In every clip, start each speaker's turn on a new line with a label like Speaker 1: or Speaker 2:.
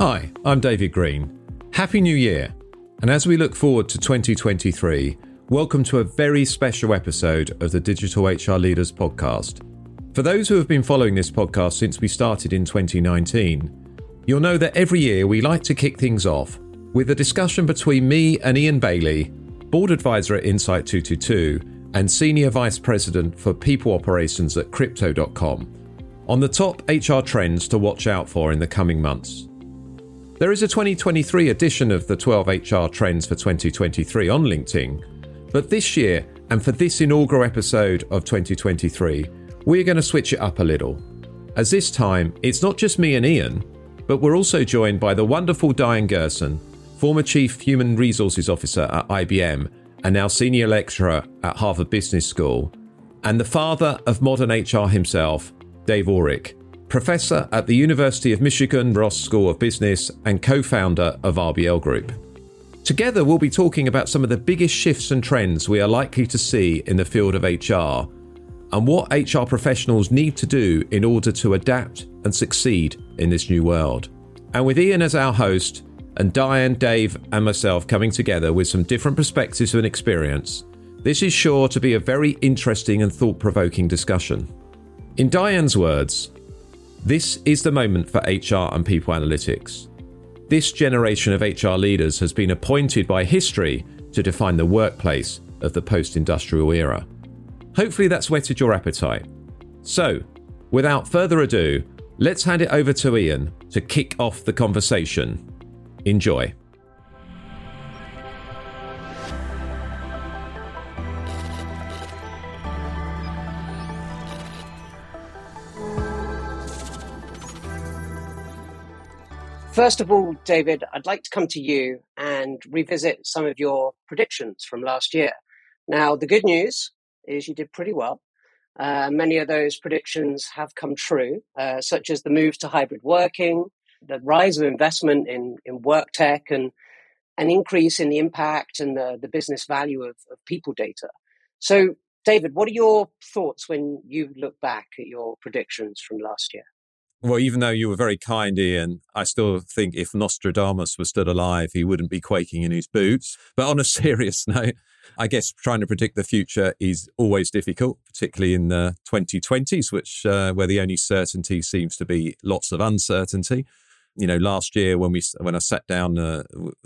Speaker 1: Hi, I'm David Green. Happy New Year. And as we look forward to 2023, welcome to a very special episode of the Digital HR Leaders podcast. For those who have been following this podcast since we started in 2019, you'll know that every year we like to kick things off with a discussion between me and Ian Bailey, board advisor at Insight 222 and senior vice president for people operations at crypto.com, on the top HR trends to watch out for in the coming months. There is a 2023 edition of the 12 HR Trends for 2023 on LinkedIn, but this year, and for this inaugural episode of 2023, we're going to switch it up a little. As this time, it's not just me and Ian, but we're also joined by the wonderful Diane Gherson, former Chief Human Resources Officer at IBM and now Senior Lecturer at Harvard Business School, and the father of modern HR himself, Dave Ulrich, professor at the University of Michigan Ross School of Business and co founder of RBL Group. Together, we'll be talking about some of the biggest shifts and trends we are likely to see in the field of HR and what HR professionals need to do in order to adapt and succeed in this new world. And with Ian as our host, and Diane, Dave, and myself coming together with some different perspectives and experience, this is sure to be a very interesting and thought provoking discussion. In Diane's words, this is the moment for HR and people analytics. This generation of HR leaders has been appointed by history to define the workplace of the post industrial era. Hopefully, that's whetted your appetite. So, without further ado, let's hand it over to Ian to kick off the conversation. Enjoy.
Speaker 2: First of all, David, I'd like to come to you and revisit some of your predictions from last year. Now, the good news is you did pretty well. Uh, many of those predictions have come true, uh, such as the move to hybrid working, the rise of investment in, in work tech, and an increase in the impact and the, the business value of, of people data. So, David, what are your thoughts when you look back at your predictions from last year?
Speaker 1: Well, even though you were very kind, Ian, I still think if Nostradamus was still alive, he wouldn't be quaking in his boots. But on a serious note, I guess trying to predict the future is always difficult, particularly in the 2020s, which uh, where the only certainty seems to be lots of uncertainty. You know, last year when we when I sat down uh,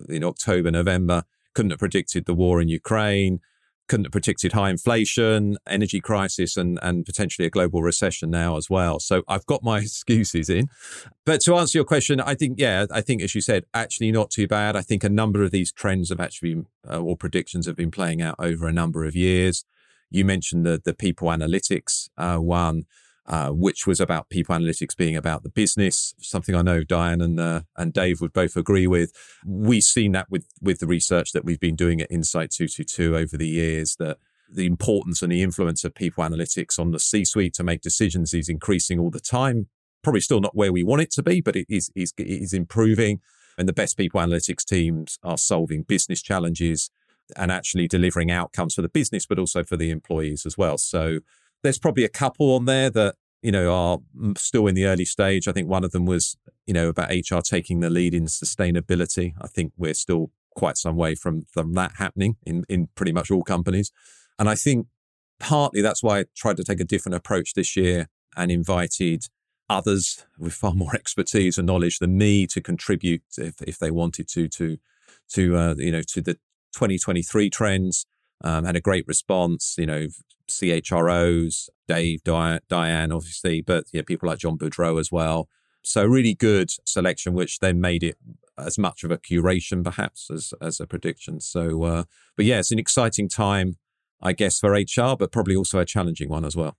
Speaker 1: in October, November, couldn't have predicted the war in Ukraine couldn't have predicted high inflation, energy crisis, and and potentially a global recession now as well. So I've got my excuses in. But to answer your question, I think yeah, I think as you said, actually not too bad. I think a number of these trends have actually uh, or predictions have been playing out over a number of years. You mentioned the the people analytics uh, one uh, which was about people analytics being about the business, something I know Diane and uh, and Dave would both agree with. We've seen that with with the research that we've been doing at Insight 222 over the years that the importance and the influence of people analytics on the C-suite to make decisions is increasing all the time. Probably still not where we want it to be, but it is is, is improving. And the best people analytics teams are solving business challenges and actually delivering outcomes for the business, but also for the employees as well. So there's probably a couple on there that you know are still in the early stage. I think one of them was you know about HR taking the lead in sustainability. I think we're still quite some way from from that happening in in pretty much all companies, and I think partly that's why I tried to take a different approach this year and invited others with far more expertise and knowledge than me to contribute if if they wanted to to to uh, you know to the 2023 trends um, had a great response. You know, CHROs, Dave, Diane, obviously, but yeah, people like John Boudreau as well. So really good selection, which then made it as much of a curation perhaps as as a prediction. So, uh, but yeah, it's an exciting time, I guess, for HR, but probably also a challenging one as well.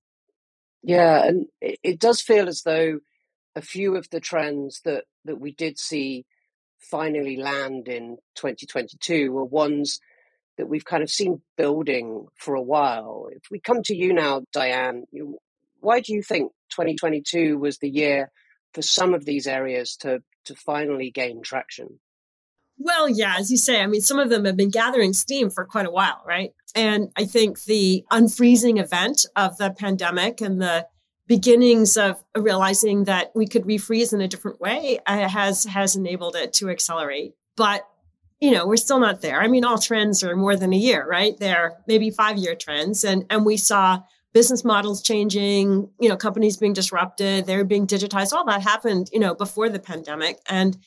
Speaker 2: Yeah, and it, does feel as though a few of the trends that that we did see finally land in 2022 were ones that we've kind of seen building for a while. If we come to you now, Diane, you, why do you think 2022 was the year for some of these areas to to finally gain traction?
Speaker 3: Well, yeah, as you say, I mean, some of them have been gathering steam for quite a while, right? And I think the unfreezing event of the pandemic and the beginnings of realizing that we could refreeze in a different way uh, has has enabled it to accelerate. But you know, we're still not there. I mean, all trends are more than a year, right? They're maybe five year trends, and and we saw business models changing, you know, companies being disrupted, they're being digitized. All that happened, you know, before the pandemic, and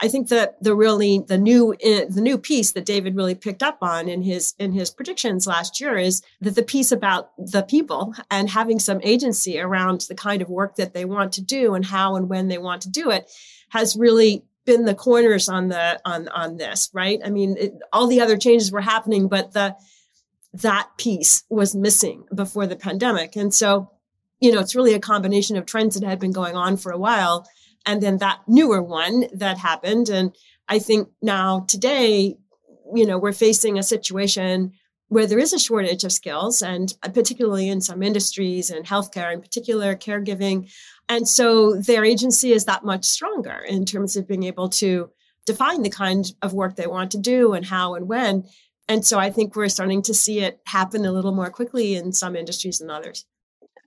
Speaker 3: I think that the really the new eh, the new piece that David really picked up on in his in his predictions last year is that the piece about the people and having some agency around the kind of work that they want to do and how and when they want to do it has really been the corners on the on on this right i mean it, all the other changes were happening but the that piece was missing before the pandemic and so you know it's really a combination of trends that had been going on for a while and then that newer one that happened. And I think now today, you know, we're facing a situation where there is a shortage of skills, and particularly in some industries and healthcare, in particular, caregiving. And so their agency is that much stronger in terms of being able to define the kind of work they want to do and how and when. And so I think we're starting to see it happen a little more quickly in some industries than others.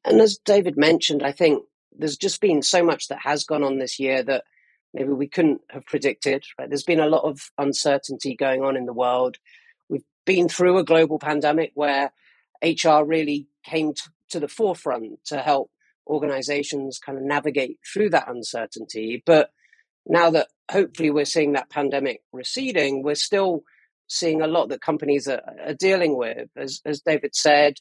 Speaker 2: And as David mentioned, I think there's just been so much that has gone on this year that maybe we couldn't have predicted. Right? There's been a lot of uncertainty going on in the world. We've been through a global pandemic where HR really came to, to the forefront to help organizations kind of navigate through that uncertainty. But now that hopefully we're seeing that pandemic receding, we're still seeing a lot that companies are, are dealing with. As, as David said,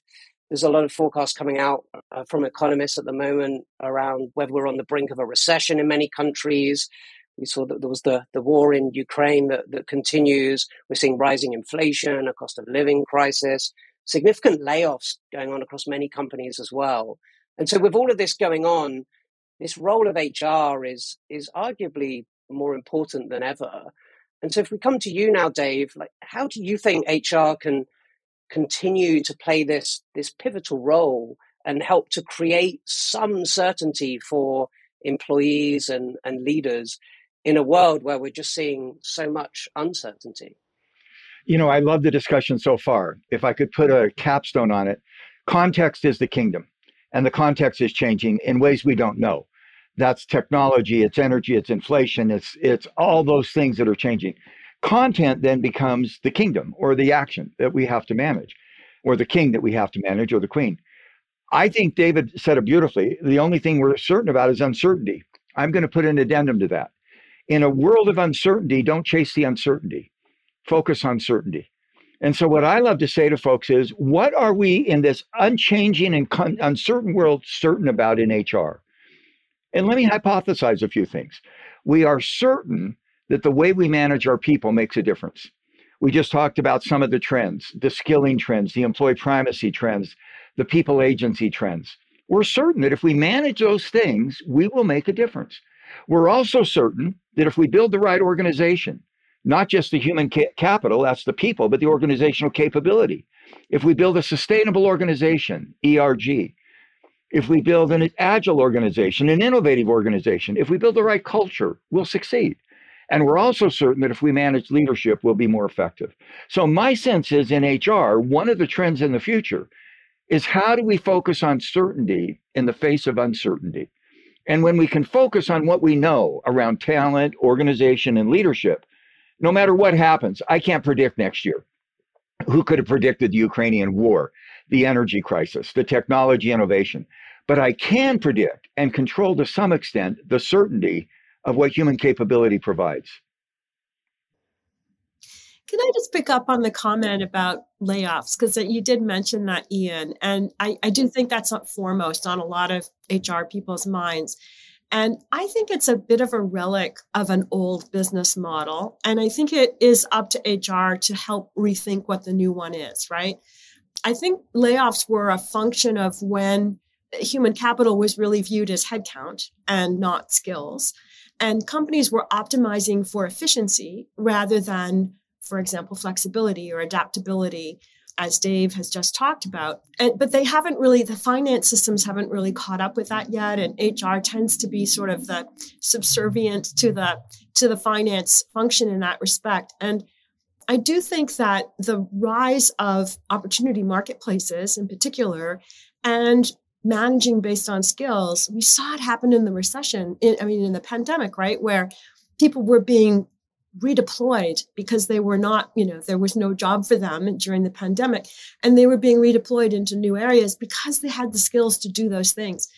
Speaker 2: there's a lot of forecasts coming out uh, from economists at the moment around whether we're on the brink of a recession in many countries. We saw that there was the, the war in Ukraine that, that continues. We're seeing rising inflation, a cost of living crisis, significant layoffs going on across many companies as well. And so, with all of this going on, this role of HR is is arguably more important than ever. And so, if we come to you now, Dave, like how do you think HR can continue to play this this pivotal role and help to create some certainty for employees and, and leaders in a world where we're just seeing so much uncertainty.
Speaker 4: You know, I love the discussion so far. If I could put a capstone on it, context is the kingdom, and the context is changing in ways we don't know. That's technology, it's energy, it's inflation, it's it's all those things that are changing. Content then becomes the kingdom or the action that we have to manage, or the king that we have to manage, or the queen. I think David said it beautifully. The only thing we're certain about is uncertainty. I'm going to put an addendum to that. In a world of uncertainty, don't chase the uncertainty, focus on certainty. And so, what I love to say to folks is, what are we in this unchanging and con- uncertain world certain about in HR? And let me hypothesize a few things. We are certain that the way we manage our people makes a difference. We just talked about some of the trends, the skilling trends, the employee primacy trends, the people agency trends. We're certain that if we manage those things, we will make a difference. We're also certain that if we build the right organization, not just the human ca- capital, that's the people, but the organizational capability. If we build a sustainable organization, ERG, if we build an agile organization, an innovative organization, if we build the right culture, we'll succeed. And we're also certain that if we manage leadership, we'll be more effective. So, my sense is in HR, one of the trends in the future is how do we focus on certainty in the face of uncertainty? And when we can focus on what we know around talent, organization, and leadership, no matter what happens, I can't predict next year. Who could have predicted the Ukrainian war, the energy crisis, the technology innovation? But I can predict and control to some extent the certainty of what human capability provides.
Speaker 3: Can I just pick up on the comment about layoffs? Because you did mention that, Ian. And I, I do think that's foremost on a lot of HR people's minds. And I think it's a bit of a relic of an old business model. And I think it is up to HR to help rethink what the new one is, right? I think layoffs were a function of when human capital was really viewed as headcount and not skills. And companies were optimizing for efficiency rather than, for example, flexibility or adaptability, as Dave has just talked about. And, but they haven't really, the finance systems haven't really caught up with that yet. And HR tends to be sort of the subservient to the to the finance function in that respect. And I do think that the rise of opportunity marketplaces in particular and managing based on skills, we saw it happen in the recession. In, I mean, in the pandemic, right, where people were being redeployed because they were not, you know, there was no job for them during the pandemic, and they were being redeployed into new areas because they had the skills to do those things.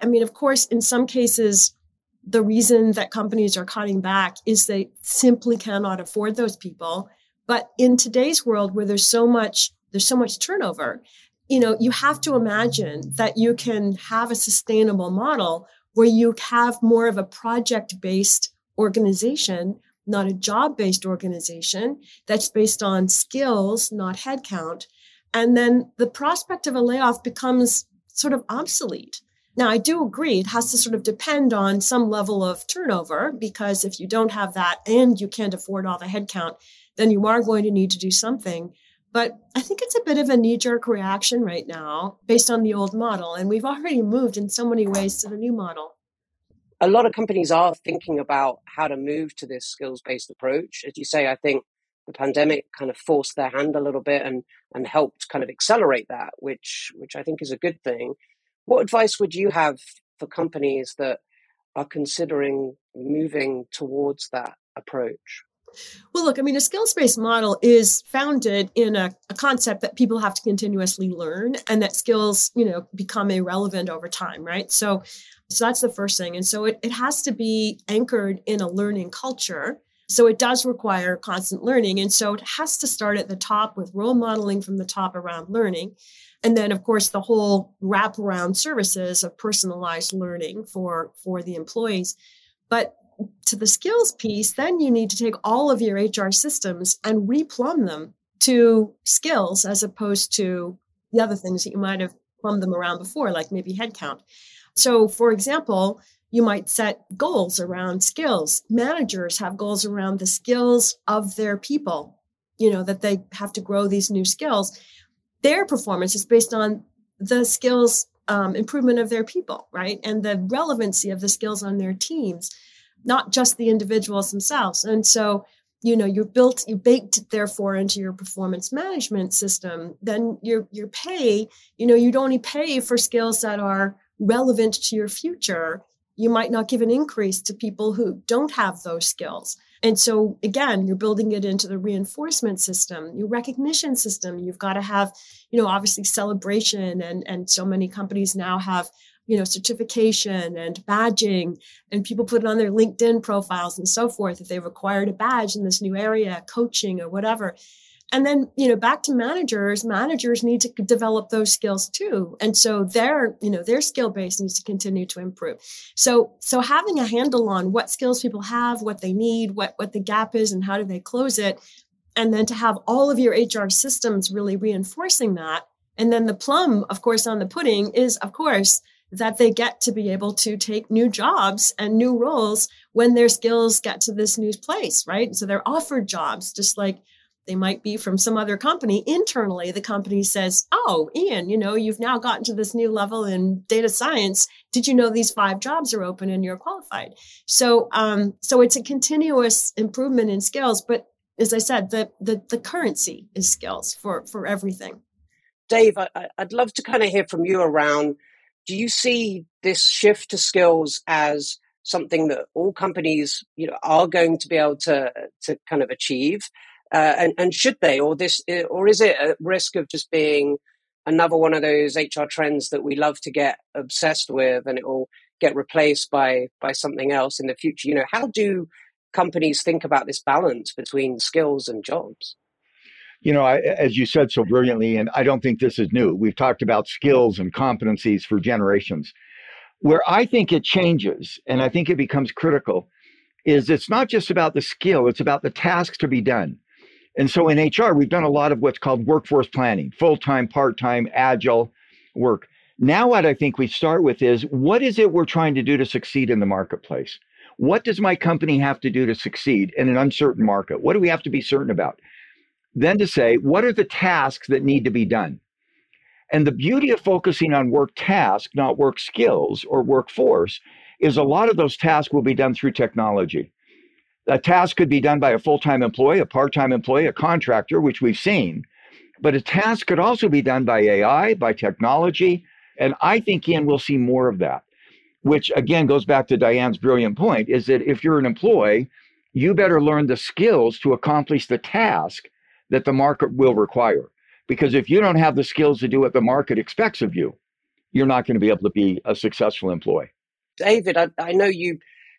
Speaker 3: I mean, of course, in some cases, the reason that companies are cutting back is they simply cannot afford those people. But in today's world where there's so much there's so much turnover, you know, you have to imagine that you can have a sustainable model where you have more of a project-based organization, not a job-based organization that's based on skills, not headcount. And then the prospect of a layoff becomes sort of obsolete now, I do agree it has to sort of depend on some level of turnover because if you don't have that and you can't afford all the headcount, then you are going to need to do something. But I think it's a bit of a knee jerk reaction right now based on the old model. And we've already moved in so many ways to the new model.
Speaker 2: A lot of companies are thinking about how to move to this skills based approach. As you say, I think the pandemic kind of forced their hand a little bit and, and helped kind of accelerate that, which, which I think is a good thing. What advice would you have for companies that are considering moving towards that approach?
Speaker 3: Well, look, I mean, a skills based model is founded in a, a, concept that people have to continuously learn and that skills, you know, become irrelevant over time, right? So, so that's the first thing. And so it, it has to be anchored in a learning culture. So it does require constant learning. And so it has to start at the top with role modeling from the top around learning. And then, of course, the whole wraparound services of personalized learning for, for the employees. But to the skills piece, then you need to take all of your HR systems and replumb them to skills as opposed to the other things that you might have plumbed them around before, like maybe headcount. So, for example, you might set goals around skills. Managers have goals around the skills of their people, you know, that they have to grow these new skills their performance is based on the skills um, improvement of their people, right? And the relevancy of the skills on their teams, not just the individuals themselves. And so, you know, you're built, you baked therefore into your performance management system. Then your your pay, you know, you'd only pay for skills that are relevant to your future. You might not give an increase to people who don't have those skills. And so again, you're building it into the reinforcement system, your recognition system. You've got to have, you know, obviously celebration and and so many companies now have you know certification and badging and people put it on their linkedin profiles and so forth if they've acquired a badge in this new area coaching or whatever and then, you know, back to managers, managers need to develop those skills too. And so their, you know, their skill base needs to continue to improve. So, so having a handle on what skills people have, what they need, what, what the gap is and how do they close it. And then to have all of your HR systems really reinforcing that. And then the plum, of course, on the pudding is, of course, that they get to be able to take new jobs and new roles when their skills get to this new place, right? So they're offered jobs, just like they might be from some other company. Internally, the company says, Oh, Ian, you know, you've now gotten to this new level in data science. Did you know these five jobs are open and you're qualified? So, um, so it's a continuous improvement in skills. But as I said, the, the, the currency is skills for, for everything.
Speaker 2: Dave, I, I'd love to kind of hear from you around do you see this shift to skills as something that all companies you know are going to be able to to kind of achieve uh, and, and should they, or this, or is it a risk of just being another one of those HR trends that we love to get obsessed with, and it will get replaced by by something else in the future? You know, how do companies think about this balance between skills and jobs?
Speaker 4: You know, I, as you said so brilliantly, and I don't think this is new. We've talked about skills and competencies for generations. Where I think it changes, and I think it becomes critical, is it's not just about the skill; it's about the tasks to be done. And so in HR, we've done a lot of what's called workforce planning, full time, part time, agile work. Now, what I think we start with is what is it we're trying to do to succeed in the marketplace? What does my company have to do to succeed in an uncertain market? What do we have to be certain about? Then to say, what are the tasks that need to be done? And the beauty of focusing on work task, not work skills or workforce, is a lot of those tasks will be done through technology. A task could be done by a full time employee, a part time employee, a contractor, which we've seen. But a task could also be done by AI, by technology, And I think, Ian, we'll see more of that, which again goes back to Diane's brilliant point is that if you're an employee, you better learn the skills to accomplish the task that the market will require. Because if you don't have the skills to do what the market expects of you, you're not going to be able to be a successful employee.
Speaker 2: David, I, I know you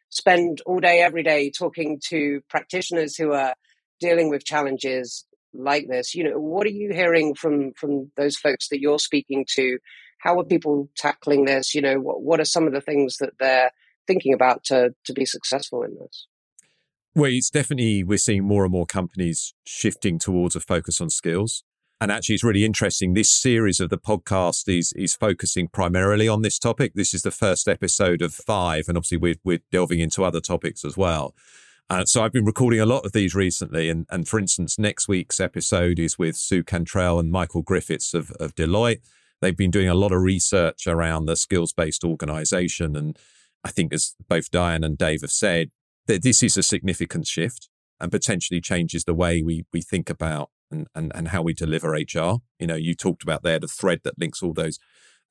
Speaker 2: spend all day, every day talking to practitioners who are dealing with challenges like this. You know, what are you hearing from from those folks that you're speaking to? How are people tackling this? You know, what what are some of the things that they're thinking about to to be successful in this?
Speaker 1: Well, it's definitely we're seeing more and more companies shifting towards a focus on skills. And actually, it's really interesting. This series of the podcast is is focusing primarily on this topic. This is the first episode of five, and obviously we're we're delving into other topics as well. Uh, so I've been recording a lot of these recently, and and for instance, next week's episode is with Sue Cantrell and Michael Griffiths of of Deloitte. They've been doing a lot of research around the skills based organization, and I think as both Diane and Dave have said, that this is a significant shift and potentially changes the way we we think about and, and, and how we deliver HR. You know, you talked about there the thread that links all those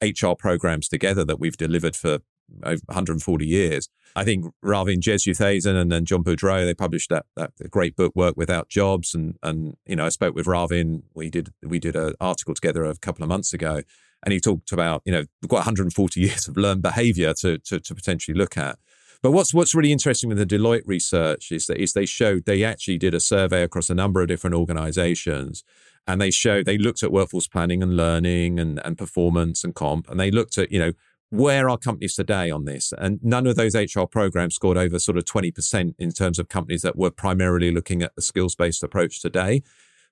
Speaker 1: HR programs together that we've delivered for over 140 years. I think Ravin Jesuthasan and then John Boudreau, they published that that great book, Work Without Jobs. And and you know, I spoke with Ravin. We did we did an article together a couple of months ago, and he talked about, you know, we've got 140 years of learned behavior to, to, to potentially look at. But what's what's really interesting with the Deloitte research is that is they showed they actually did a survey across a number of different organizations and they showed they looked at workforce planning and learning and, and performance and comp and they looked at, you know, where are companies today on this? And none of those HR programs scored over sort of 20% in terms of companies that were primarily looking at the skills based approach today.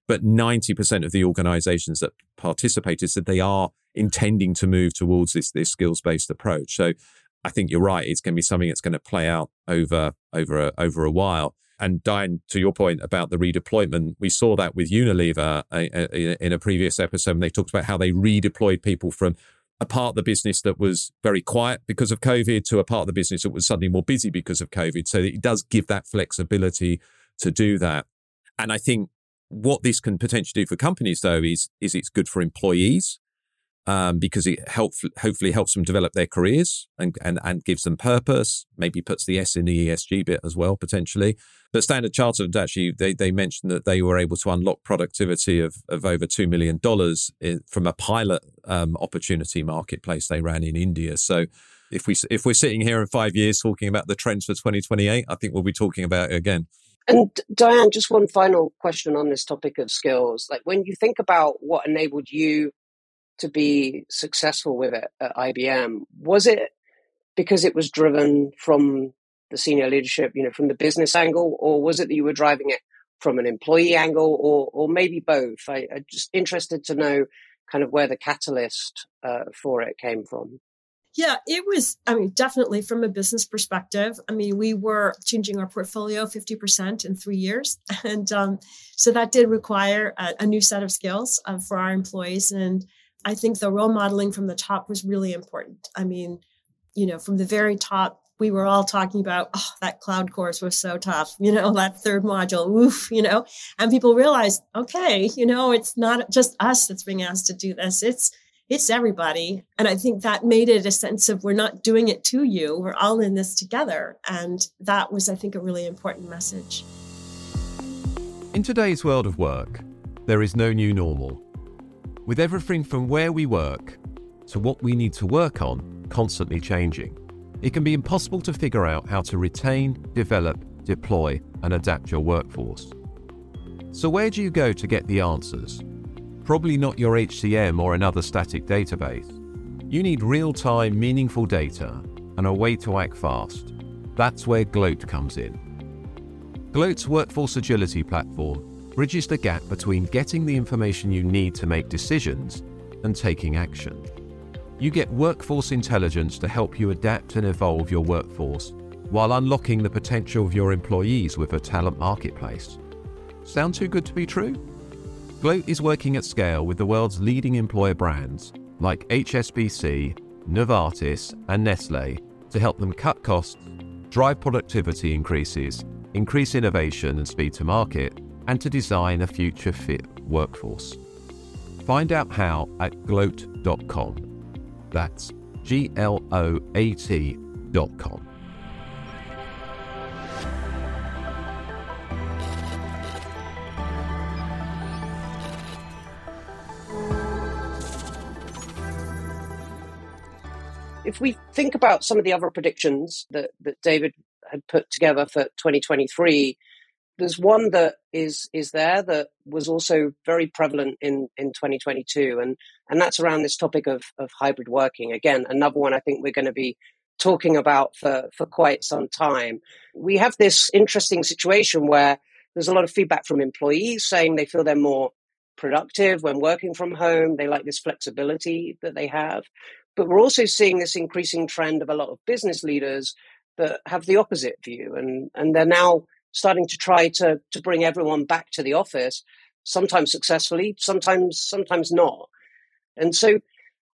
Speaker 1: But 90% of the organizations that participated said they are intending to move towards this, this skills based approach. So I think you're right. It's going to be something that's going to play out over over a, over a while. And Diane, to your point about the redeployment, we saw that with Unilever in a previous episode. And they talked about how they redeployed people from a part of the business that was very quiet because of COVID to a part of the business that was suddenly more busy because of COVID. So it does give that flexibility to do that. And I think what this can potentially do for companies, though, is is it's good for employees um, because it help, hopefully helps them develop their careers and, and, and gives them purpose, maybe puts the S in the ESG bit as well, potentially. But Standard Chartered actually, they, they mentioned that they were able to unlock productivity of, of over $2 million from a pilot um, opportunity marketplace they ran in India. So if, we, if we're sitting here in five years talking about the trends for 2028, I think we'll be talking about it again.
Speaker 2: And Diane, just one final question on this topic of skills. Like when you think about what enabled you to be successful with it at IBM? Was it because it was driven from the senior leadership, you know, from the business angle, or was it that you were driving it from an employee angle, or or maybe both? I, am just interested to know kind of where the catalyst uh, for it came from.
Speaker 3: Yeah, it was, I mean, definitely from a business perspective. I mean, we were changing our portfolio 50% in three years. And um, so that did require a, a new set of skills uh, for our employees. And I think the role modeling from the top was really important. I mean, you know, from the very top, we were all talking about, oh, that cloud course was so tough, you know, that third module, oof, you know, and people realized, okay, you know, it's not just us that's being asked to do this. It's, it's everybody. And I think that made it a sense of we're not doing it to you. We're all in this together. And that was, I think, a really important message.
Speaker 5: In today's world of work, there is no new normal. With everything from where we work to what we need to work on constantly changing, it can be impossible to figure out how to retain, develop, deploy, and adapt your workforce. So, where do you go to get the answers? Probably not your HCM or another static database. You need real time, meaningful data and a way to act fast. That's where Gloat comes in. Gloat's workforce agility platform bridges the gap between getting the information you need to make decisions and taking action. You get workforce intelligence to help you adapt and evolve your workforce while unlocking the potential of your employees with a talent marketplace. Sound too good to be true? Gloat is working at scale with the world's leading employer brands like HSBC, Novartis, and Nestle to help them cut costs, drive productivity increases, increase innovation and speed to market, and to design a future fit workforce. Find out how at gloat.com. That's G L O A T dot com.
Speaker 2: If we think about some of the other predictions that, that David had put together for 2023, there's one that is is there that was also very prevalent in in 2022 and and that's around this topic of of hybrid working. Again another one i think we're going to be talking about for for quite some time. We have this interesting situation where there's a lot of feedback from employees saying they feel they're more productive when working from home. They like this flexibility that they have. But we're also seeing this increasing trend of a lot of business leaders that have the opposite view and and they're now starting to try to to bring everyone back to the office sometimes successfully sometimes sometimes not. And so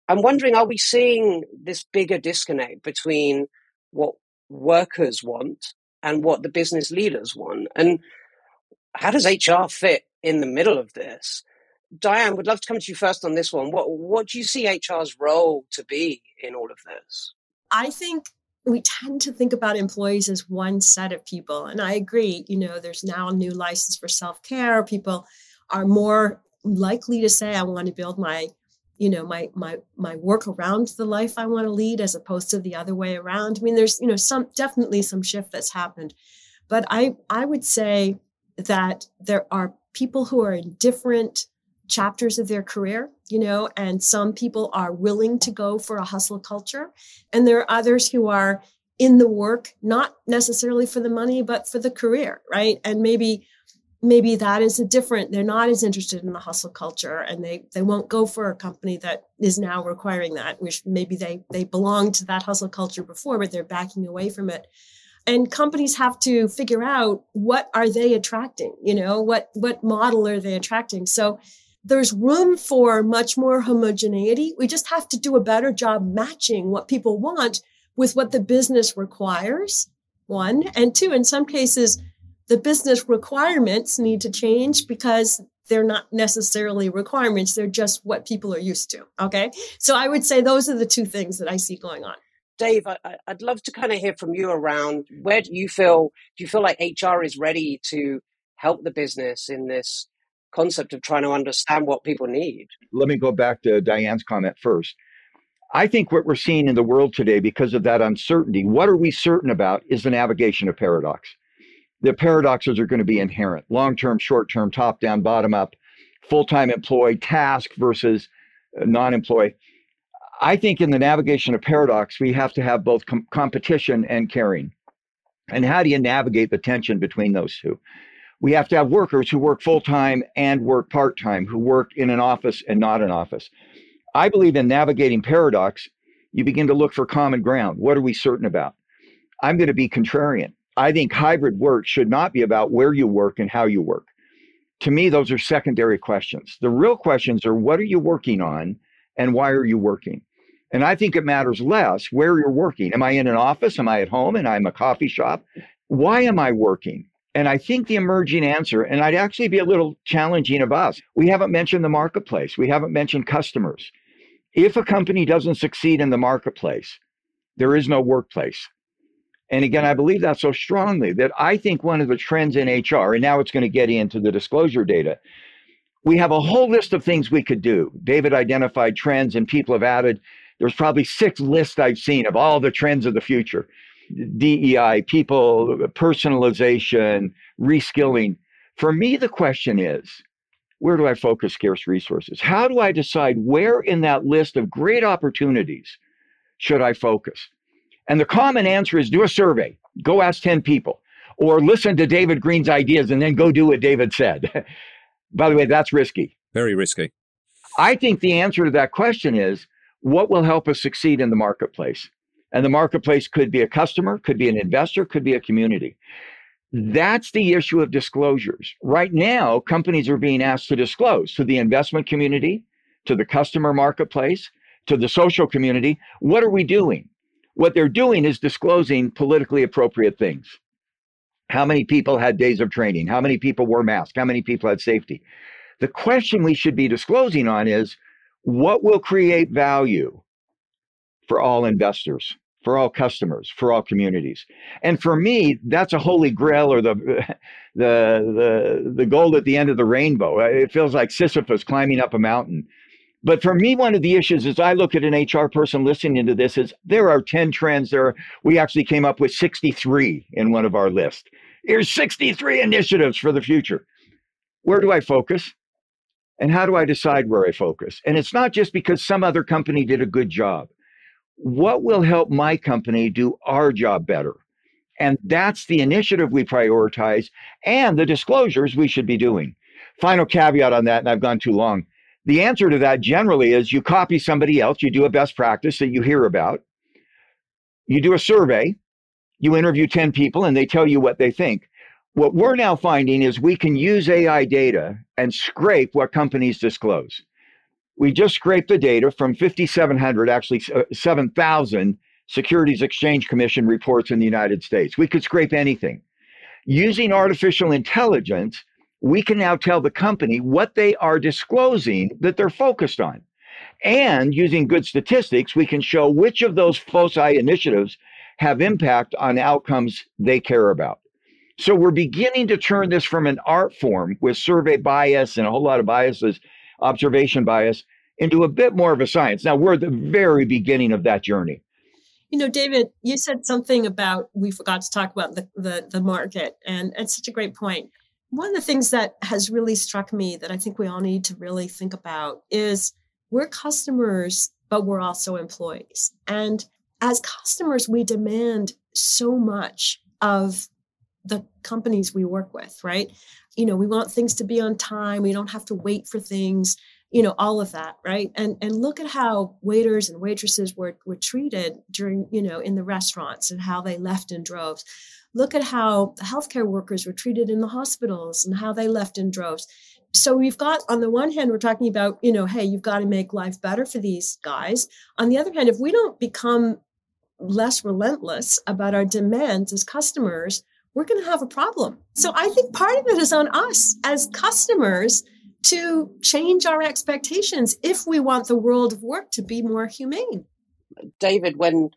Speaker 2: i'm wondering are we seeing this bigger disconnect between what workers want and what the business leaders want? And how does hr fit in the middle of this? Diane would love to come to you first on this one. What what do you see hr's role to be in all of this?
Speaker 3: I think we tend to think about employees as one set of people. And I agree, you know, there's now a new license for self care. People are more likely to say, I want to build my you know my my my work around the life i want to lead as opposed to the other way around i mean there's you know some definitely some shift that's happened but i i would say that there are people who are in different chapters of their career, you know, and some people are willing to go for a hustle culture. And there are others who are in the work, not necessarily for the money, but for the career, right? And maybe maybe that is a different they're not as interested in the hustle culture and they they won't go for a company that is now requiring that which maybe they they belonged to that hustle culture before but they're backing away from it and companies have to figure out what are they attracting you know what what model are they attracting so there's room for much more homogeneity. We just have to do a better job matching what people want with what the business requires. One. And two, in some cases, the business requirements need to change because they're not necessarily requirements. They're just what people are used to. Okay. So I would say those are the two things that I see going on.
Speaker 2: Dave, I, would love to kind of hear from you around where do you feel, do you feel like HR is ready to help the business in this concept of trying to understand what people need.
Speaker 4: Let me go back to Diane's comment first. I think what we're seeing in the world today, because of that uncertainty, what are we certain about is the navigation of paradox. The paradoxes are going to be inherent long term, short term, top down, bottom up, full time employee, task versus uh, non employee. I think in the navigation of paradox, we have to have both com- competition and caring. And how do you navigate the tension between those two? We have to have workers who work full time and work part time, who work in an office and not an office. I believe in navigating paradox. You begin to look for common ground. What are we certain about? I'm going to be contrarian. I think hybrid work should not be about where you work and how you work. To me, those are secondary questions. The real questions are what are you working on and why are you working? And I think it matters less where you're working. Am I in an office? Am I at home? And I'm a coffee shop? Why am I working? And I think the emerging answer, and I'd actually be a little challenging of us, we haven't mentioned the marketplace, we haven't mentioned customers. If a company doesn't succeed in the marketplace, there is no workplace. And again, I believe that so strongly that I think one of the trends in HR, and now it's going to get into the disclosure data, we have a whole list of things we could do. David identified trends, and people have added. There's probably six lists I've seen of all the trends of the future. DEI, people, personalization, reskilling. For me, the question is where do I focus scarce resources? How do I decide where in that list of great opportunities should I focus? And the common answer is do a survey, go ask 10 people, or listen to David Green's ideas and then go do what David said. By the way, that's risky.
Speaker 1: Very risky.
Speaker 4: I think the answer to that question is what will help us succeed in the marketplace? And the marketplace could be a customer, could be an investor, could be a community. That's the issue of disclosures. Right now, companies are being asked to disclose to the investment community, to the customer marketplace, to the social community. What are we doing? What they're doing is disclosing politically appropriate things. How many people had days of training? How many people wore masks? How many people had safety? The question we should be disclosing on is what will create value for all investors, for all customers, for all communities. And for me, that's a holy grail or the the the the gold at the end of the rainbow. It feels like Sisyphus climbing up a mountain. But for me, one of the issues as I look at an HR person listening to this is there are 10 trends there. We actually came up with 63 in one of our lists. Here's 63 initiatives for the future. Where do I focus? And how do I decide where I focus? And it's not just because some other company did a good job. What will help my company do our job better? And that's the initiative we prioritize and the disclosures we should be doing. Final caveat on that, and I've gone too long. The answer to that generally is you copy somebody else, you do a best practice that you hear about, you do a survey, you interview 10 people, and they tell you what they think. What we're now finding is we can use AI data and scrape what companies disclose. We just scraped the data from 5,700, actually uh, 7,000 Securities Exchange Commission reports in the United States. We could scrape anything. Using artificial intelligence, we can now tell the company what they are disclosing that they're focused on. And using good statistics, we can show which of those foci initiatives have impact on outcomes they care about. So we're beginning to turn this from an art form with survey bias and a whole lot of biases, observation bias, into a bit more of a science. Now we're at the very beginning of that journey.
Speaker 3: You know, David, you said something about we forgot to talk about the, the, the market, and it's such a great point. One of the things that has really struck me that I think we all need to really think about is we're customers, but we're also employees. And as customers, we demand so much of the companies we work with, right? You know, we want things to be on time. We don't have to wait for things, you know, all of that, right? And and look at how waiters and waitresses were were treated during, you know, in the restaurants and how they left in droves. Look at how healthcare workers were treated in the hospitals and how they left in droves. So we've got on the one hand, we're talking about, you know, hey, you've got to make life better for these guys. On the other hand, if we don't become less relentless about our demands as customers, we're going to have a problem. So I think part of it is on us as customers to change our expectations if we want the world of work to be more humane.
Speaker 2: David, when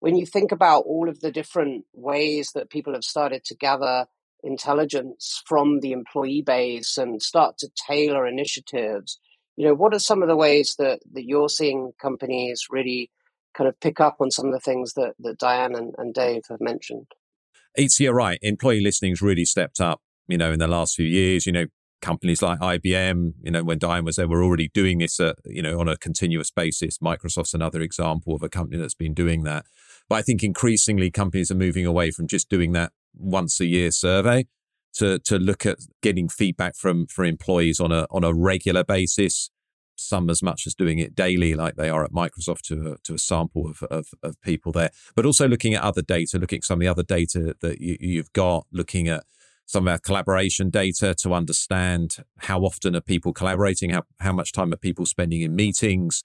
Speaker 2: when you think about all of the different ways that people have started to gather intelligence from the employee base and start to tailor initiatives, you know, what are some of the ways that, that you're seeing companies really kind of pick up on some of the things that, that Diane and, and Dave have mentioned?
Speaker 1: It's you're right. Employee listening's really stepped up, you know, in the last few years. You know, companies like IBM, you know, when Diane was there, were already doing this, uh, you know, on a continuous basis. Microsoft's another example of a company that's been doing that. But I think increasingly companies are moving away from just doing that once a year survey to to look at getting feedback from for employees on a on a regular basis some as much as doing it daily, like they are at Microsoft, to a, to a sample of, of, of people there. But also looking at other data, looking at some of the other data that you, you've got, looking at some of our collaboration data to understand how often are people collaborating, how, how much time are people spending in meetings.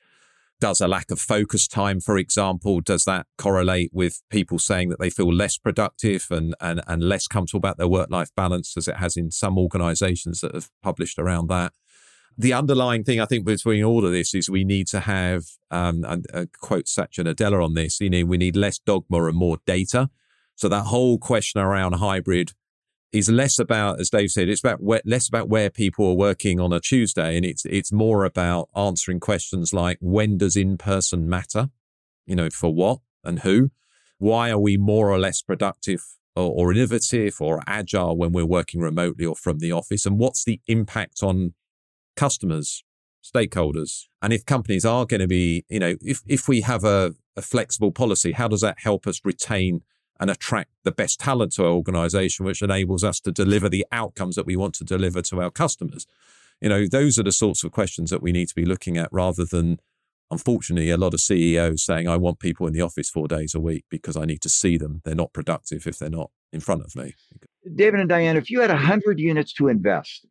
Speaker 1: Does a lack of focus time, for example, does that correlate with people saying that they feel less productive and, and, and less comfortable about their work life balance, as it has in some organizations that have published around that? The underlying thing I think between all of this is we need to have, um, and uh, quote Satya Nadella on this, you know, we need less dogma and more data. So that whole question around hybrid is less about, as Dave said, it's about where, less about where people are working on a Tuesday, and it's it's more about answering questions like when does in person matter, you know, for what and who, why are we more or less productive or innovative or agile when we're working remotely or from the office, and what's the impact on customers, stakeholders. And if companies are going to be, you know, if, if we have a, a flexible policy, how does that help us retain and attract the best talent to our organization, which enables us to deliver the outcomes that we want to deliver to our customers? You know, those are the sorts of questions that we need to be looking at rather than, unfortunately, a lot of CEOs saying, I want people in the office four days a week because I need to see them. They're not productive if they're not in front of me.
Speaker 4: David and Diane, if you had 100 units to invest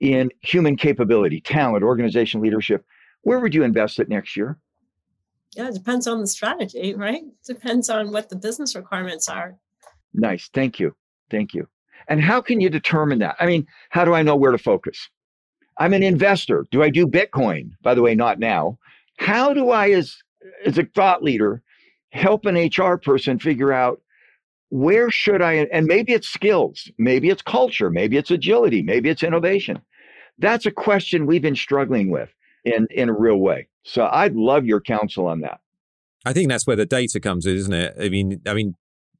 Speaker 4: in human capability, talent, organization leadership, where would you invest it next year?
Speaker 3: Yeah, it depends on the strategy, right? Depends on what the business requirements are.
Speaker 4: Nice. Thank you. Thank you. And how can you determine that? I mean, how do I know where to focus? I'm an investor. Do I do Bitcoin? By the way, not now. How do I, as as a thought leader, help an HR person figure out where should I, and maybe it's skills, maybe it's culture, maybe it's agility, maybe it's innovation. That's a question we've been struggling with in, in a real way. So I'd love your counsel on that.
Speaker 1: I think that's where the data comes in, isn't it? I mean, I mean,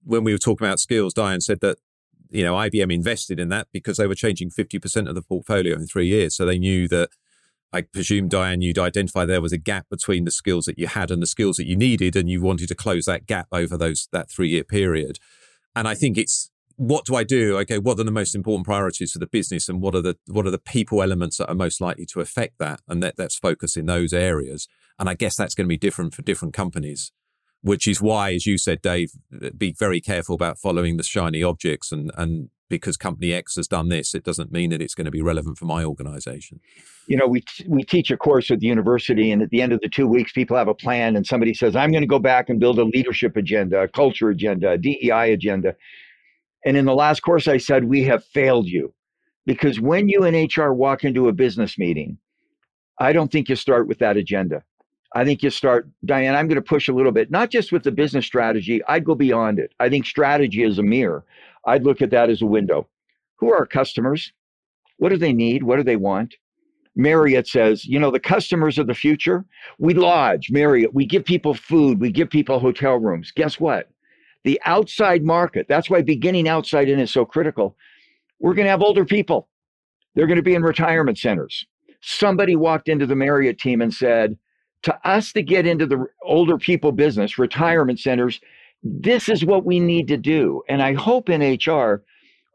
Speaker 1: when we were talking about skills, Diane said that you know IBM invested in that because they were changing fifty percent of the portfolio in three years, so they knew that. I presume Diane, you'd identify there was a gap between the skills that you had and the skills that you needed, and you wanted to close that gap over those that three year period. And I think it's what do I do? Okay, what are the most important priorities for the business, and what are the what are the people elements that are most likely to affect that? And that let's focus in those areas. And I guess that's going to be different for different companies, which is why, as you said, Dave, be very careful about following the shiny objects. And, and because company X has done this, it doesn't mean that it's going to be relevant for my organization.
Speaker 4: You know, we, we teach a course at the university, and at the end of the two weeks, people have a plan, and somebody says, I'm going to go back and build a leadership agenda, a culture agenda, a DEI agenda. And in the last course, I said, We have failed you. Because when you in HR walk into a business meeting, I don't think you start with that agenda. I think you start, Diane, I'm going to push a little bit, not just with the business strategy, I'd go beyond it. I think strategy is a mirror. I'd look at that as a window. Who are our customers? What do they need? What do they want? Marriott says, you know, the customers of the future, we lodge, Marriott, we give people food, we give people hotel rooms. Guess what? The outside market, that's why beginning outside in is so critical. We're going to have older people. They're going to be in retirement centers. Somebody walked into the Marriott team and said, to us to get into the older people business, retirement centers, this is what we need to do. And I hope in HR,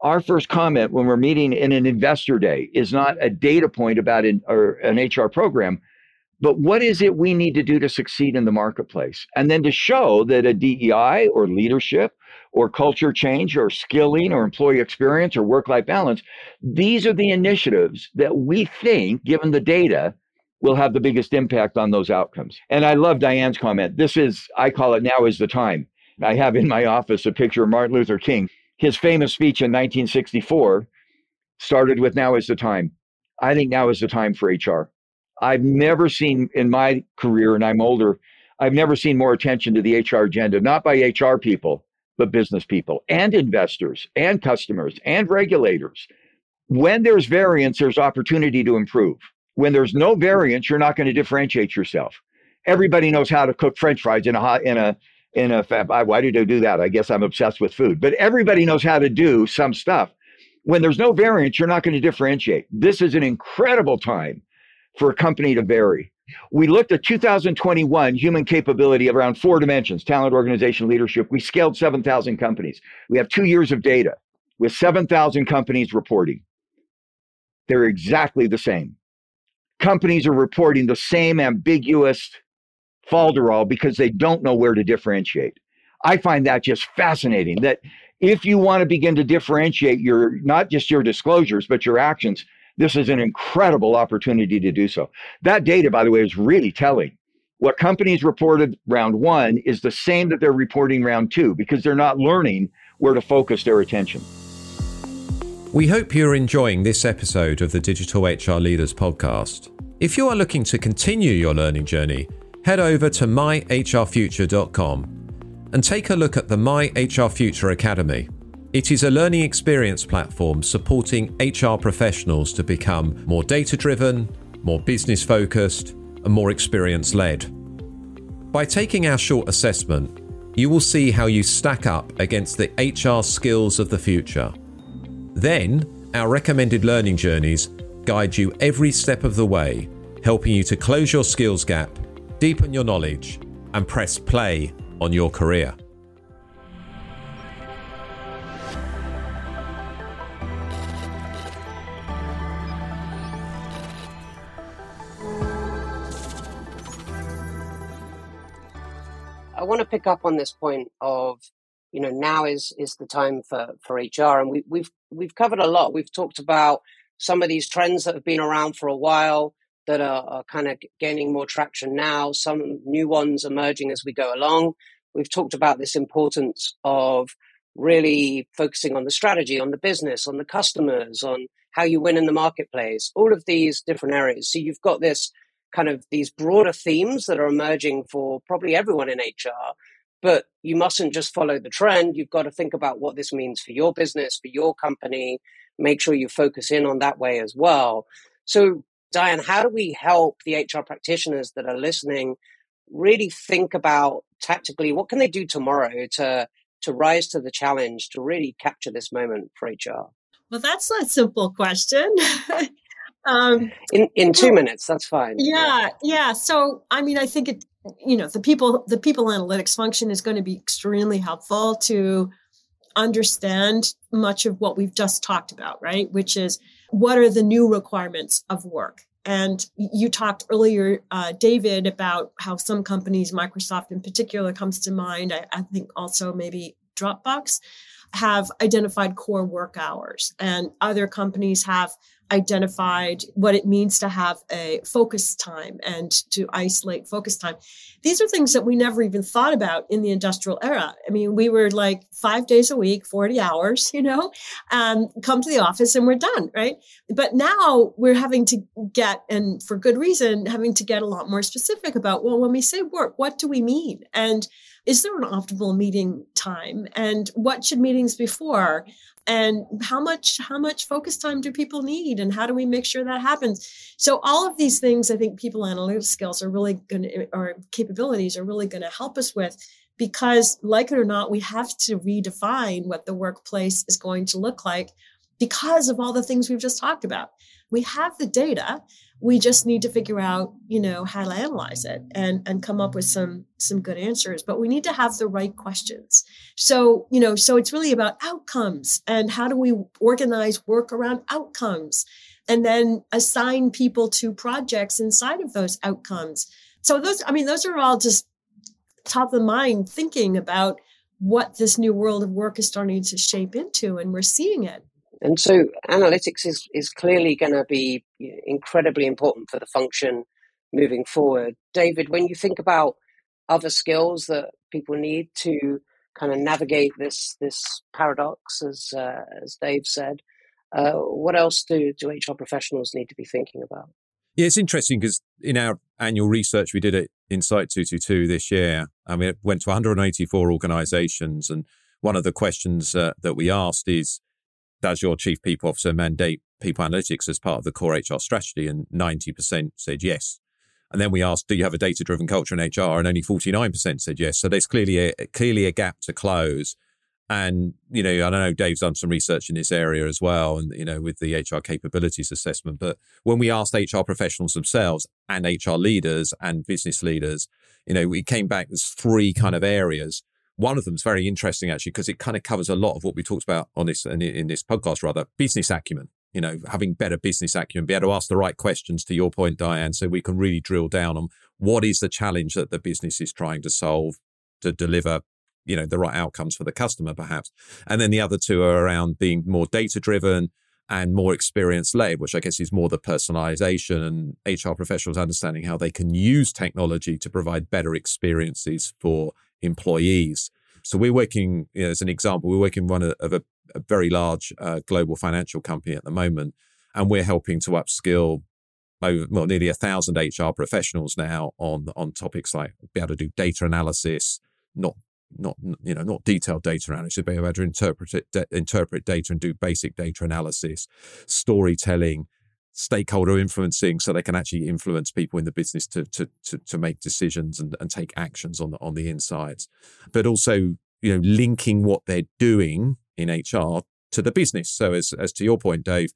Speaker 4: our first comment when we're meeting in an investor day is not a data point about an, an HR program, but what is it we need to do to succeed in the marketplace? And then to show that a DEI or leadership or culture change or skilling or employee experience or work life balance, these are the initiatives that we think, given the data, will have the biggest impact on those outcomes. And I love Diane's comment. This is, I call it now is the time. I have in my office a picture of Martin Luther King. His famous speech in 1964 started with now is the time. I think now is the time for HR. I've never seen in my career, and I'm older, I've never seen more attention to the HR agenda, not by HR people, but business people and investors and customers and regulators. When there's variance, there's opportunity to improve when there's no variance, you're not going to differentiate yourself. Everybody knows how to cook French fries in a hot in a in a fab. Why did I do that? I guess I'm obsessed with food. But everybody knows how to do some stuff. When there's no variance, you're not going to differentiate. This is an incredible time for a company to vary. We looked at 2021 human capability around four dimensions talent, organization, leadership. We scaled 7,000 companies. We have two years of data with 7,000 companies reporting. They're exactly the same companies are reporting the same ambiguous falderall because they don't know where to differentiate. I find that just fascinating that if you want to begin to differentiate your not just your disclosures but your actions, this is an incredible opportunity to do so. That data by the way is really telling. What companies reported round 1 is the same that they're reporting round 2 because they're not learning where to focus their attention.
Speaker 5: We hope you're enjoying this episode of the Digital HR Leaders podcast. If you are looking to continue your learning journey, head over to myhrfuture.com and take a look at the My HR Future Academy. It is a learning experience platform supporting HR professionals to become more data driven, more business focused, and more experience led. By taking our short assessment, you will see how you stack up against the HR skills of the future. Then, our recommended learning journeys guide you every step of the way, helping you to close your skills gap, deepen your knowledge, and press play on your career.
Speaker 2: To pick up on this point of, you know, now is is the time for for HR, and we, we've we've covered a lot. We've talked about some of these trends that have been around for a while that are, are kind of gaining more traction now, some new ones emerging as we go along. We've talked about this importance of really focusing on the strategy, on the business, on the customers, on how you win in the marketplace, all of these different areas. So you've got this kind of these broader themes that are emerging for probably everyone in HR. But you mustn't just follow the trend. You've got to think about what this means for your business, for your company. Make sure you focus in on that way as well. So, Diane, how do we help the HR practitioners that are listening really think about tactically what can they do tomorrow to to rise to the challenge to really capture this moment for HR?
Speaker 3: Well, that's a simple question. um,
Speaker 2: in in two well, minutes, that's fine.
Speaker 3: Yeah, yeah. So, I mean, I think it. You know, the people the people analytics function is going to be extremely helpful to understand much of what we've just talked about, right? Which is what are the new requirements of work and you talked earlier, uh, David, about how some companies, Microsoft in particular, comes to mind. I, I think also maybe Dropbox have identified core work hours, and other companies have identified what it means to have a focus time and to isolate focus time. These are things that we never even thought about in the industrial era. I mean, we were like five days a week, 40 hours, you know, um, come to the office and we're done, right? But now we're having to get, and for good reason, having to get a lot more specific about, well, when we say work, what do we mean? And is there an optimal meeting time? And what should meetings be for? And how much how much focus time do people need? And how do we make sure that happens? So all of these things i think people analytics skills are really going to or capabilities are really going to help us with because like it or not we have to redefine what the workplace is going to look like because of all the things we've just talked about. We have the data. We just need to figure out you know how to analyze it and and come up with some some good answers but we need to have the right questions. So you know so it's really about outcomes and how do we organize work around outcomes and then assign people to projects inside of those outcomes. So those i mean those are all just top of mind thinking about what this new world of work is starting to shape into and we're seeing it
Speaker 2: and so analytics is, is clearly going to be incredibly important for the function moving forward. David, when you think about other skills that people need to kind of navigate this this paradox, as uh, as Dave said, uh, what else do, do HR professionals need to be thinking about?
Speaker 1: Yeah, it's interesting because in our annual research we did at Insight 222 this year, and we went to 184 organizations. And one of the questions uh, that we asked is does your chief people officer mandate people analytics as part of the core HR strategy? And 90% said yes. And then we asked, do you have a data driven culture in HR? And only 49% said yes. So there's clearly a, clearly a gap to close. And, you know, I don't know, Dave's done some research in this area as well, and, you know, with the HR capabilities assessment. But when we asked HR professionals themselves and HR leaders and business leaders, you know, we came back, there's three kind of areas one of them is very interesting actually because it kind of covers a lot of what we talked about on this in, in this podcast rather business acumen. You know, having better business acumen, be able to ask the right questions. To your point, Diane, so we can really drill down on what is the challenge that the business is trying to solve to deliver you know the right outcomes for the customer perhaps and then the other two are around being more data driven and more experience led which i guess is more the personalization and hr professionals understanding how they can use technology to provide better experiences for employees. So we're working, you know, as an example, we're working one of a, a very large uh, global financial company at the moment, and we're helping to upskill over, well, nearly a thousand HR professionals now on on topics like be able to do data analysis, not not you know not detailed data analysis, but be able to interpret it, de- interpret data and do basic data analysis, storytelling, stakeholder influencing so they can actually influence people in the business to to to, to make decisions and, and take actions on the on the insides but also you know linking what they're doing in hr to the business. So as as to your point dave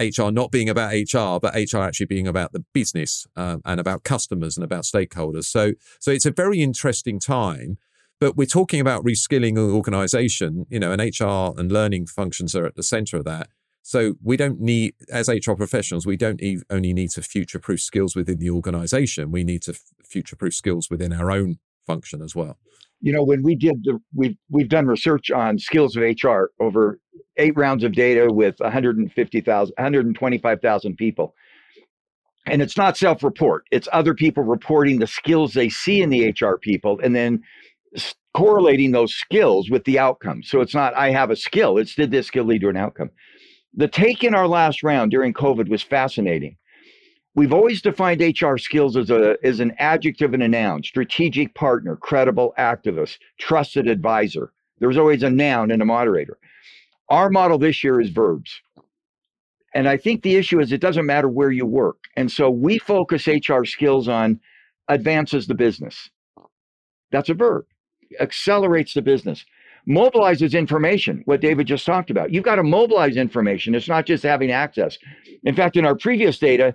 Speaker 1: hr not being about hr but hr actually being about the business um, and about customers and about stakeholders. So so it's a very interesting time but we're talking about reskilling an organization you know and hr and learning functions are at the center of that so we don't need, as HR professionals, we don't only need to future-proof skills within the organization. We need to future-proof skills within our own function as well.
Speaker 4: You know, when we did the, we've we've done research on skills of HR over eight rounds of data with 150,000, 125,000 people. And it's not self-report; it's other people reporting the skills they see in the HR people, and then correlating those skills with the outcome. So it's not I have a skill; it's did this skill lead to an outcome. The take in our last round during COVID was fascinating. We've always defined HR skills as a as an adjective and a noun: strategic partner, credible activist, trusted advisor. There's always a noun and a moderator. Our model this year is verbs. And I think the issue is it doesn't matter where you work. And so we focus HR skills on advances the business. That's a verb, accelerates the business, mobilizes information, what David just talked about. You've got to mobilize information. It's not just having access. In fact, in our previous data,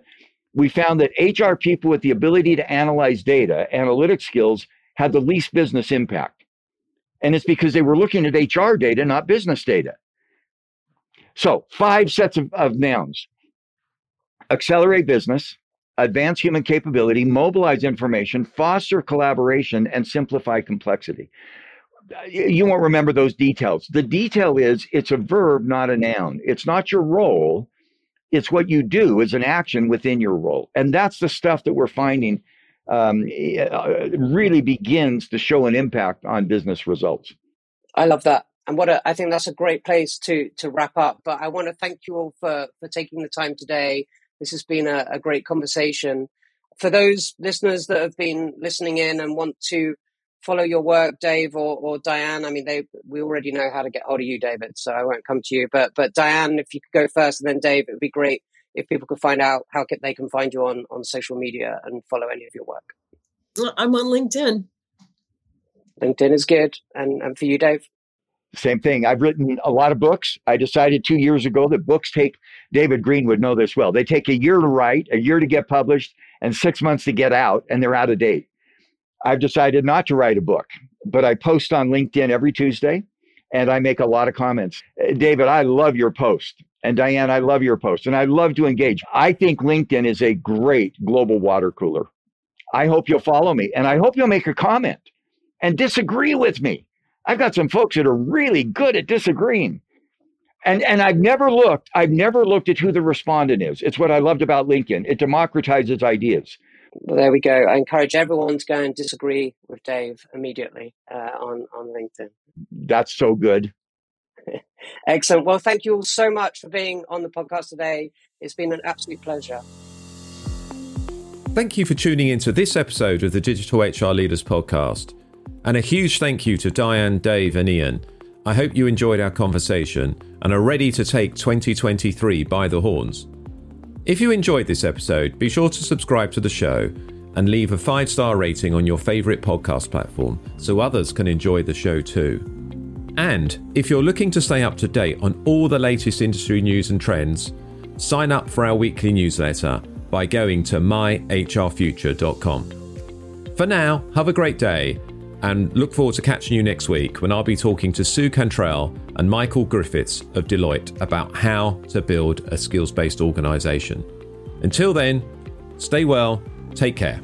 Speaker 4: we found that HR people with the ability to analyze data, analytic skills, had the least business impact. And it's because they were looking at HR data, not business data. So, five sets of, of nouns accelerate business, advance human capability, mobilize information, foster collaboration, and simplify complexity. You won't remember those details. The detail is it's a verb, not a noun. It's not your role, it's what you do as an action within your role. And that's the stuff that we're finding um, uh, really begins to show an impact on business results.
Speaker 2: I love that. And what a, I think that's a great place to to wrap up. But I want to thank you all for for taking the time today this has been a, a great conversation. For those listeners that have been listening in and want to follow your work, Dave or, or Diane, I mean, they we already know how to get hold of you, David. So I won't come to you. But but Diane, if you could go first, and then Dave, it would be great if people could find out how they can find you on on social media and follow any of your work.
Speaker 3: I'm on LinkedIn.
Speaker 2: LinkedIn is good, and and for you, Dave.
Speaker 4: Same thing. I've written a lot of books. I decided two years ago that books take, David Green would know this well, they take a year to write, a year to get published, and six months to get out, and they're out of date. I've decided not to write a book, but I post on LinkedIn every Tuesday and I make a lot of comments. Uh, David, I love your post. And Diane, I love your post and I love to engage. I think LinkedIn is a great global water cooler. I hope you'll follow me and I hope you'll make a comment and disagree with me. I've got some folks that are really good at disagreeing. And and I've never looked, I've never looked at who the respondent is. It's what I loved about LinkedIn. It democratizes ideas.
Speaker 2: Well, there we go. I encourage everyone to go and disagree with Dave immediately uh, on on LinkedIn.
Speaker 4: That's so good.
Speaker 2: Excellent. Well, thank you all so much for being on the podcast today. It's been an absolute pleasure.
Speaker 1: Thank you for tuning into this episode of the Digital HR Leaders Podcast. And a huge thank you to Diane, Dave, and Ian. I hope you enjoyed our conversation and are ready to take 2023 by the horns. If you enjoyed this episode, be sure to subscribe to the show and leave a five star rating on your favourite podcast platform so others can enjoy the show too. And if you're looking to stay up to date on all the latest industry news and trends, sign up for our weekly newsletter by going to myhrfuture.com. For now, have a great day and look forward to catching you next week when I'll be talking to Sue Cantrell and Michael Griffiths of Deloitte about how to build a skills based organization. Until then, stay well, take care.